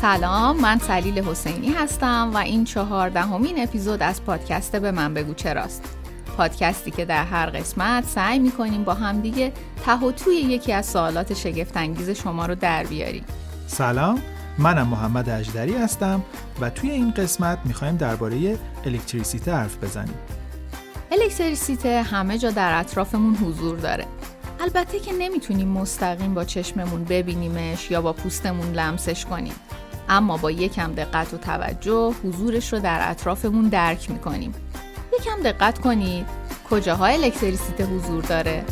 سلام من سلیل حسینی هستم و این چهاردهمین اپیزود از پادکست به من بگو چراست پادکستی که در هر قسمت سعی می‌کنیم با همدیگه ته و توی یکی از سوالات شگفتانگیز شما رو در بیاریم. سلام منم محمد اجدری هستم و توی این قسمت می‌خوایم درباره الکتریسیته حرف بزنیم. الکتریسیته همه جا در اطرافمون حضور داره. البته که نمی‌تونیم مستقیم با چشممون ببینیمش یا با پوستمون لمسش کنیم. اما با یکم دقت و توجه حضورش رو در اطرافمون درک می‌کنیم. یکم دقت کنید کجاها الکتریسیته حضور داره؟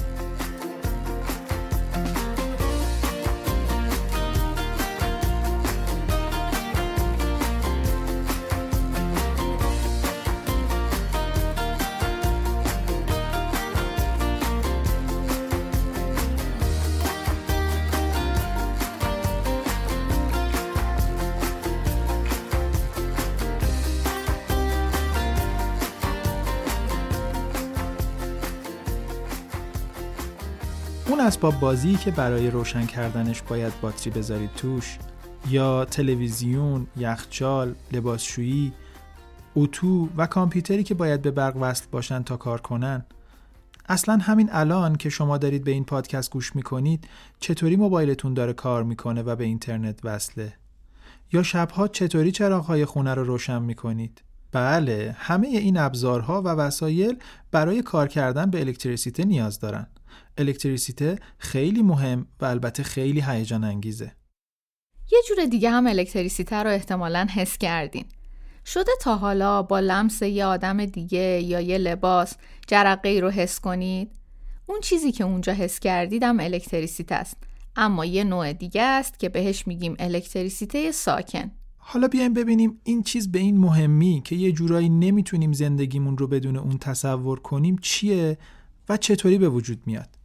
اون اسباب بازی که برای روشن کردنش باید باتری بذارید توش یا تلویزیون، یخچال، لباسشویی، اتو و کامپیوتری که باید به برق وصل باشن تا کار کنن. اصلا همین الان که شما دارید به این پادکست گوش می‌کنید چطوری موبایلتون داره کار می‌کنه و به اینترنت وصله؟ یا شبها چطوری چراغهای خونه رو روشن می‌کنید؟ بله همه این ابزارها و وسایل برای کار کردن به الکتریسیته نیاز دارن. الکتریسیته خیلی مهم و البته خیلی هیجان انگیزه. یه جور دیگه هم الکتریسیته رو احتمالا حس کردین. شده تا حالا با لمس یه آدم دیگه یا یه لباس جرقه رو حس کنید؟ اون چیزی که اونجا حس کردید هم الکتریسیته است اما یه نوع دیگه است که بهش میگیم الکتریسیته ساکن. حالا بیایم ببینیم این چیز به این مهمی که یه جورایی نمی‌تونیم زندگیمون رو بدون اون تصور کنیم چیه و چطوری به وجود میاد.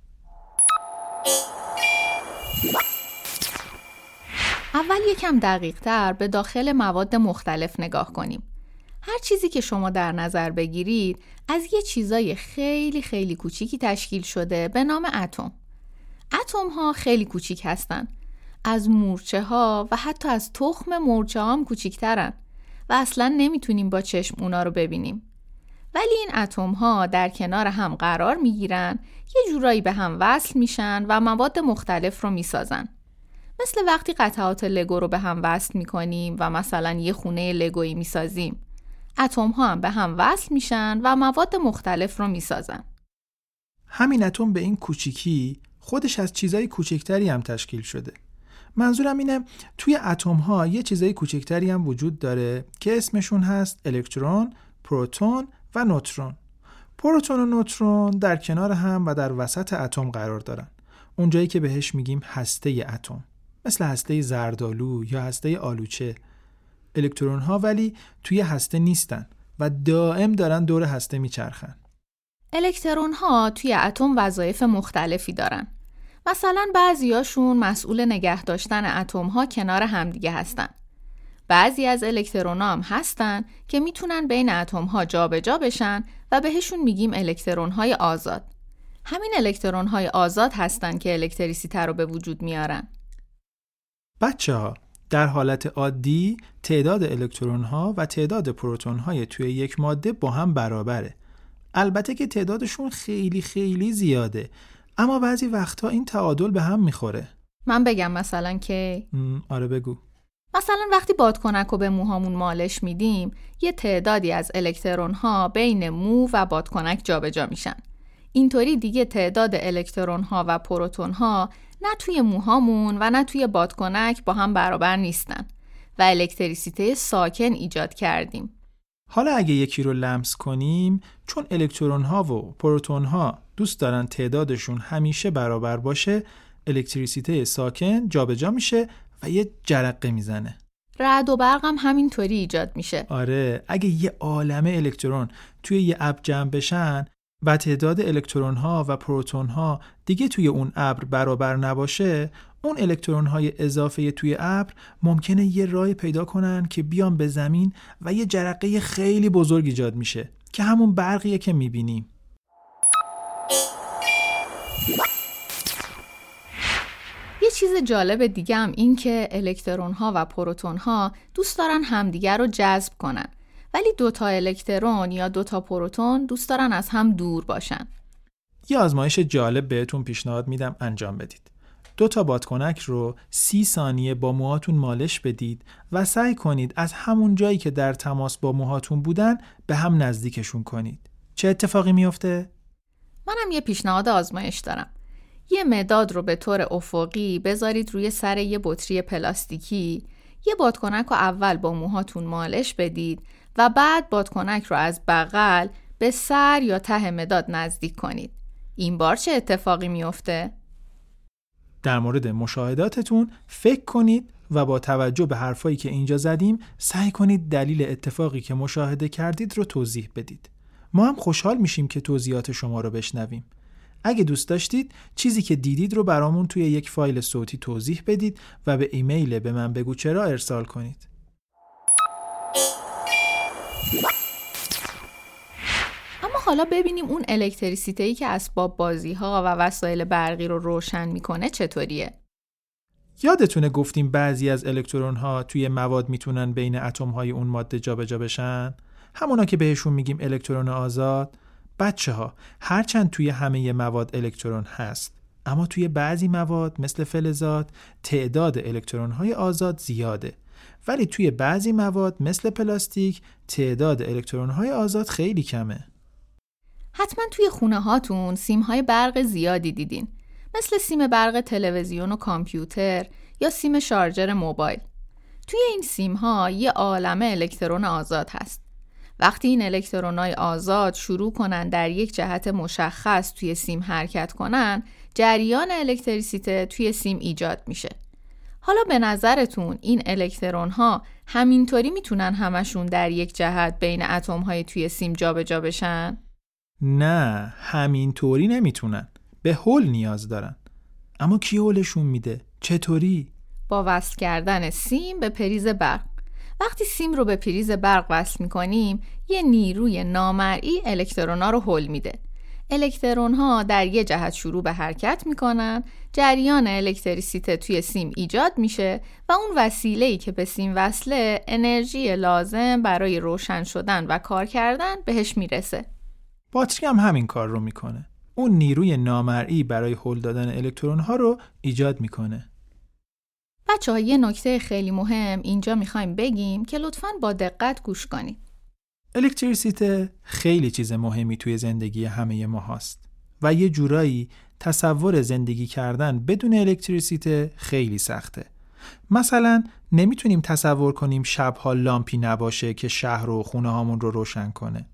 اول یکم دقیق تر به داخل مواد مختلف نگاه کنیم. هر چیزی که شما در نظر بگیرید از یه چیزای خیلی خیلی کوچیکی تشکیل شده به نام اتم. اتم ها خیلی کوچیک هستن. از مورچه ها و حتی از تخم مورچه هم کوچیکترن و اصلا نمی‌تونیم با چشم اونا رو ببینیم. ولی این اتم ها در کنار هم قرار می‌گیرن، یه جورایی به هم وصل میشن و مواد مختلف رو می‌سازن. مثل وقتی قطعات لگو رو به هم وصل می‌کنیم و مثلا یه خونه لگویی می‌سازیم. اتم ها هم به هم وصل میشن و مواد مختلف رو می‌سازن. همین اتم به این کوچیکی خودش از چیزای کوچکتری هم تشکیل شده. منظورم اینه توی اتم ها یه چیزای کوچکتری هم وجود داره که اسمشون هست الکترون، پروتون و نوترون. پروتون و نوترون در کنار هم و در وسط اتم قرار دارن. اونجایی که بهش میگیم هسته اتم. مثل هسته زردالو یا هسته آلوچه الکترون ها ولی توی هسته نیستن و دائم دارن دور هسته میچرخن الکترون ها توی اتم وظایف مختلفی دارن مثلا بعضیاشون مسئول نگه داشتن اتم ها کنار همدیگه هستن بعضی از الکترون هم هستن که می‌تونن بین اتم ها جابجا بشن و بهشون میگیم الکترون های آزاد. همین الکترون های آزاد هستن که الکتریسیته رو به وجود میارن. بچه ها در حالت عادی تعداد الکترون ها و تعداد پروتون های توی یک ماده با هم برابره. البته که تعدادشون خیلی خیلی زیاده اما بعضی وقتها این تعادل به هم می‌خوره. من بگم مثلا که آره بگو. مثلا وقتی بادکنک رو به موهامون مالش میدیم یه تعدادی از الکترون ها بین مو و بادکنک جابجا میشن اینطوری دیگه تعداد الکترون ها و پروتون ها نه توی موهامون و نه توی بادکنک با هم برابر نیستن و الکتریسیته ساکن ایجاد کردیم. حالا اگه یکی رو لمس کنیم چون الکترون ها و پروتون ها دوست دارن تعدادشون همیشه برابر باشه الکتریسیته ساکن جابجا میشه و یه جرقه می‌زنه. رعد و برق هم همینطوری ایجاد میشه. آره اگه یه عالمه الکترون توی یه اب جمع بشن و تعداد الکترون ها و پروتون ها دیگه توی اون ابر برابر نباشه اون الکترون های اضافه توی ابر ممکنه یه راه پیدا کنن که بیان به زمین و یه جرقه خیلی بزرگ ایجاد میشه که همون برقیه که می‌بینیم چیز جالب دیگه هم این که الکترون ها و پروتون ها دوست دارن همدیگر رو جذب کنن ولی دوتا الکترون یا دوتا پروتون دوست دارن از هم دور باشن. یه آزمایش جالب بهتون پیشنهاد میدم انجام بدید. دو تا بادکنک رو سی ثانیه با موهاتون مالش بدید و سعی کنید از همون جایی که در تماس با موهاتون بودن به هم نزدیکشون کنید. چه اتفاقی میفته؟ منم یه پیشنهاد آزمایش دارم. یه مداد رو به طور افقی بذارید روی سر یه بطری پلاستیکی یه بادکنک رو اول با موهاتون مالش بدید و بعد بادکنک رو از بغل به سر یا ته مداد نزدیک کنید. این بار چه اتفاقی میافته؟ در مورد مشاهداتتون فکر کنید و با توجه به حرفایی که اینجا زدیم سعی کنید دلیل اتفاقی که مشاهده کردید رو توضیح بدید. ما هم خوشحال میشیم که توضیحات شما رو بشنویم. اگه دوست داشتید چیزی که دیدید رو برامون توی یک فایل صوتی توضیح بدید و به ایمیل به من بگو چرا ارسال کنید. اما حالا ببینیم اون الکتریسیته که اسباب بازی ها و وسایل برقی رو روشن می‌کنه چطوریه؟ یادتونه گفتیم بعضی از الکترون ها توی مواد می‌تونن بین اتم های اون ماده جابجا بشن؟ همونا که بهشون میگیم الکترون آزاد بچه ها هرچند توی همه مواد الکترون هست اما توی بعضی مواد مثل فلزات تعداد الکترون های آزاد زیاده. ولی توی بعضی مواد مثل پلاستیک تعداد الکترون های آزاد خیلی کمه. حتما توی خونه هاتون سیم های برق زیادی دیدین. مثل سیم برق تلویزیون و کامپیوتر یا سیم شارژر موبایل. توی این سیم ها یه عالمه الکترون آزاد هست. وقتی این الکترونای آزاد شروع کنن در یک جهت مشخص توی سیم حرکت کنن جریان الکتریسیته توی سیم ایجاد میشه حالا به نظرتون این الکترون ها همینطوری می‌تونن همشون در یک جهت بین اتم های توی سیم جابجا جا بشن؟ نه همینطوری نمی‌تونن به هول نیاز دارن اما کی هولشون میده؟ چطوری؟ با وصل کردن سیم به پریز برق وقتی سیم رو به پریز برق وصل می‌کنیم یه نیروی نامرئی الکترونا رو حل میده. الکترون ها در یه جهت شروع به حرکت می‌کنن جریان الکتریسیته توی سیم ایجاد میشه و اون وسیله ای که به سیم وصله انرژی لازم برای روشن شدن و کار کردن بهش می‌رسه. باتری هم همین کار رو می‌کنه. اون نیروی نامرئی برای هل دادن الکترون ها رو ایجاد می‌کنه. بچه یه نکته خیلی مهم اینجا می‌خوایم بگیم که لطفا با دقت گوش کنید. الکتریسیته خیلی چیز مهمی توی زندگی همه ما هست و یه جورایی تصور زندگی کردن بدون الکتریسیته خیلی سخته. مثلا نمی‌تونیم تصور کنیم شبها لامپی نباشه که شهر و خونه هامون رو روشن کنه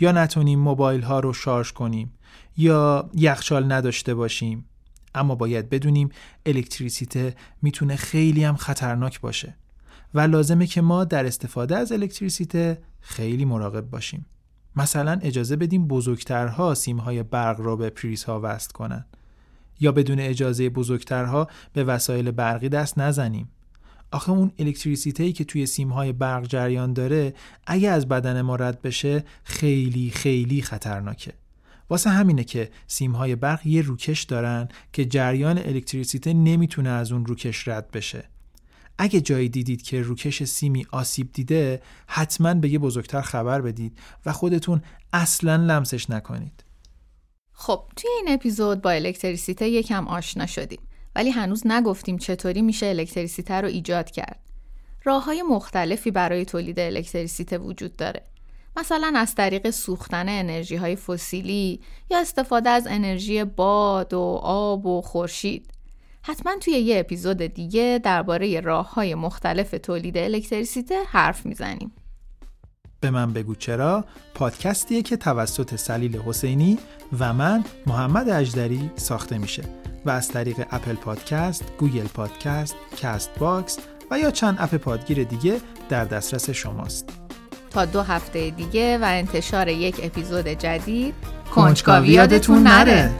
یا نتونیم موبایل ها رو شارژ کنیم یا یخچال نداشته باشیم اما باید بدونیم الکتریسیته می‌تونه خیلی هم خطرناک باشه و لازمه که ما در استفاده از الکتریسیته خیلی مراقب باشیم. مثلا اجازه بدیم بزرگترها سیمهای برق را به پریزها وصل کنن. یا بدون اجازه بزرگترها به وسایل برقی دست نزنیم. آخه اون الکتریسیته که توی سیمهای برق جریان داره اگه از بدن ما رد بشه خیلی خیلی خطرناکه. واسه همینه که سیمهای برق یه روکش دارن که جریان الکتریسیته نمی‌تونه از اون روکش رد بشه. اگه جایی دیدید که روکش سیمی آسیب دیده حتما به یه بزرگتر خبر بدید و خودتون اصلا لمسش نکنید. خب توی این اپیزود با الکتریسیته یکم آشنا شدیم ولی هنوز نگفتیم چطوری میشه الکتریسیته رو ایجاد کرد. راه های مختلفی برای تولید الکتریسیته وجود داره. مثلا از طریق سوختن انرژی های فسیلی یا استفاده از انرژی باد و آب و خورشید حتما توی یه اپیزود دیگه درباره راه های مختلف تولید الکتریسیته حرف می‌زنیم به من بگو چرا پادکستیه که توسط سلیل حسینی و من محمد اجدری ساخته میشه و از طریق Apple Podcast، Google Podcast، Castbox و یا چند اپ پادگیر دیگه در دسترس شماست. تا دو هفته دیگه و انتشار یک اپیزود جدید. کنجکاوی یادتون نره.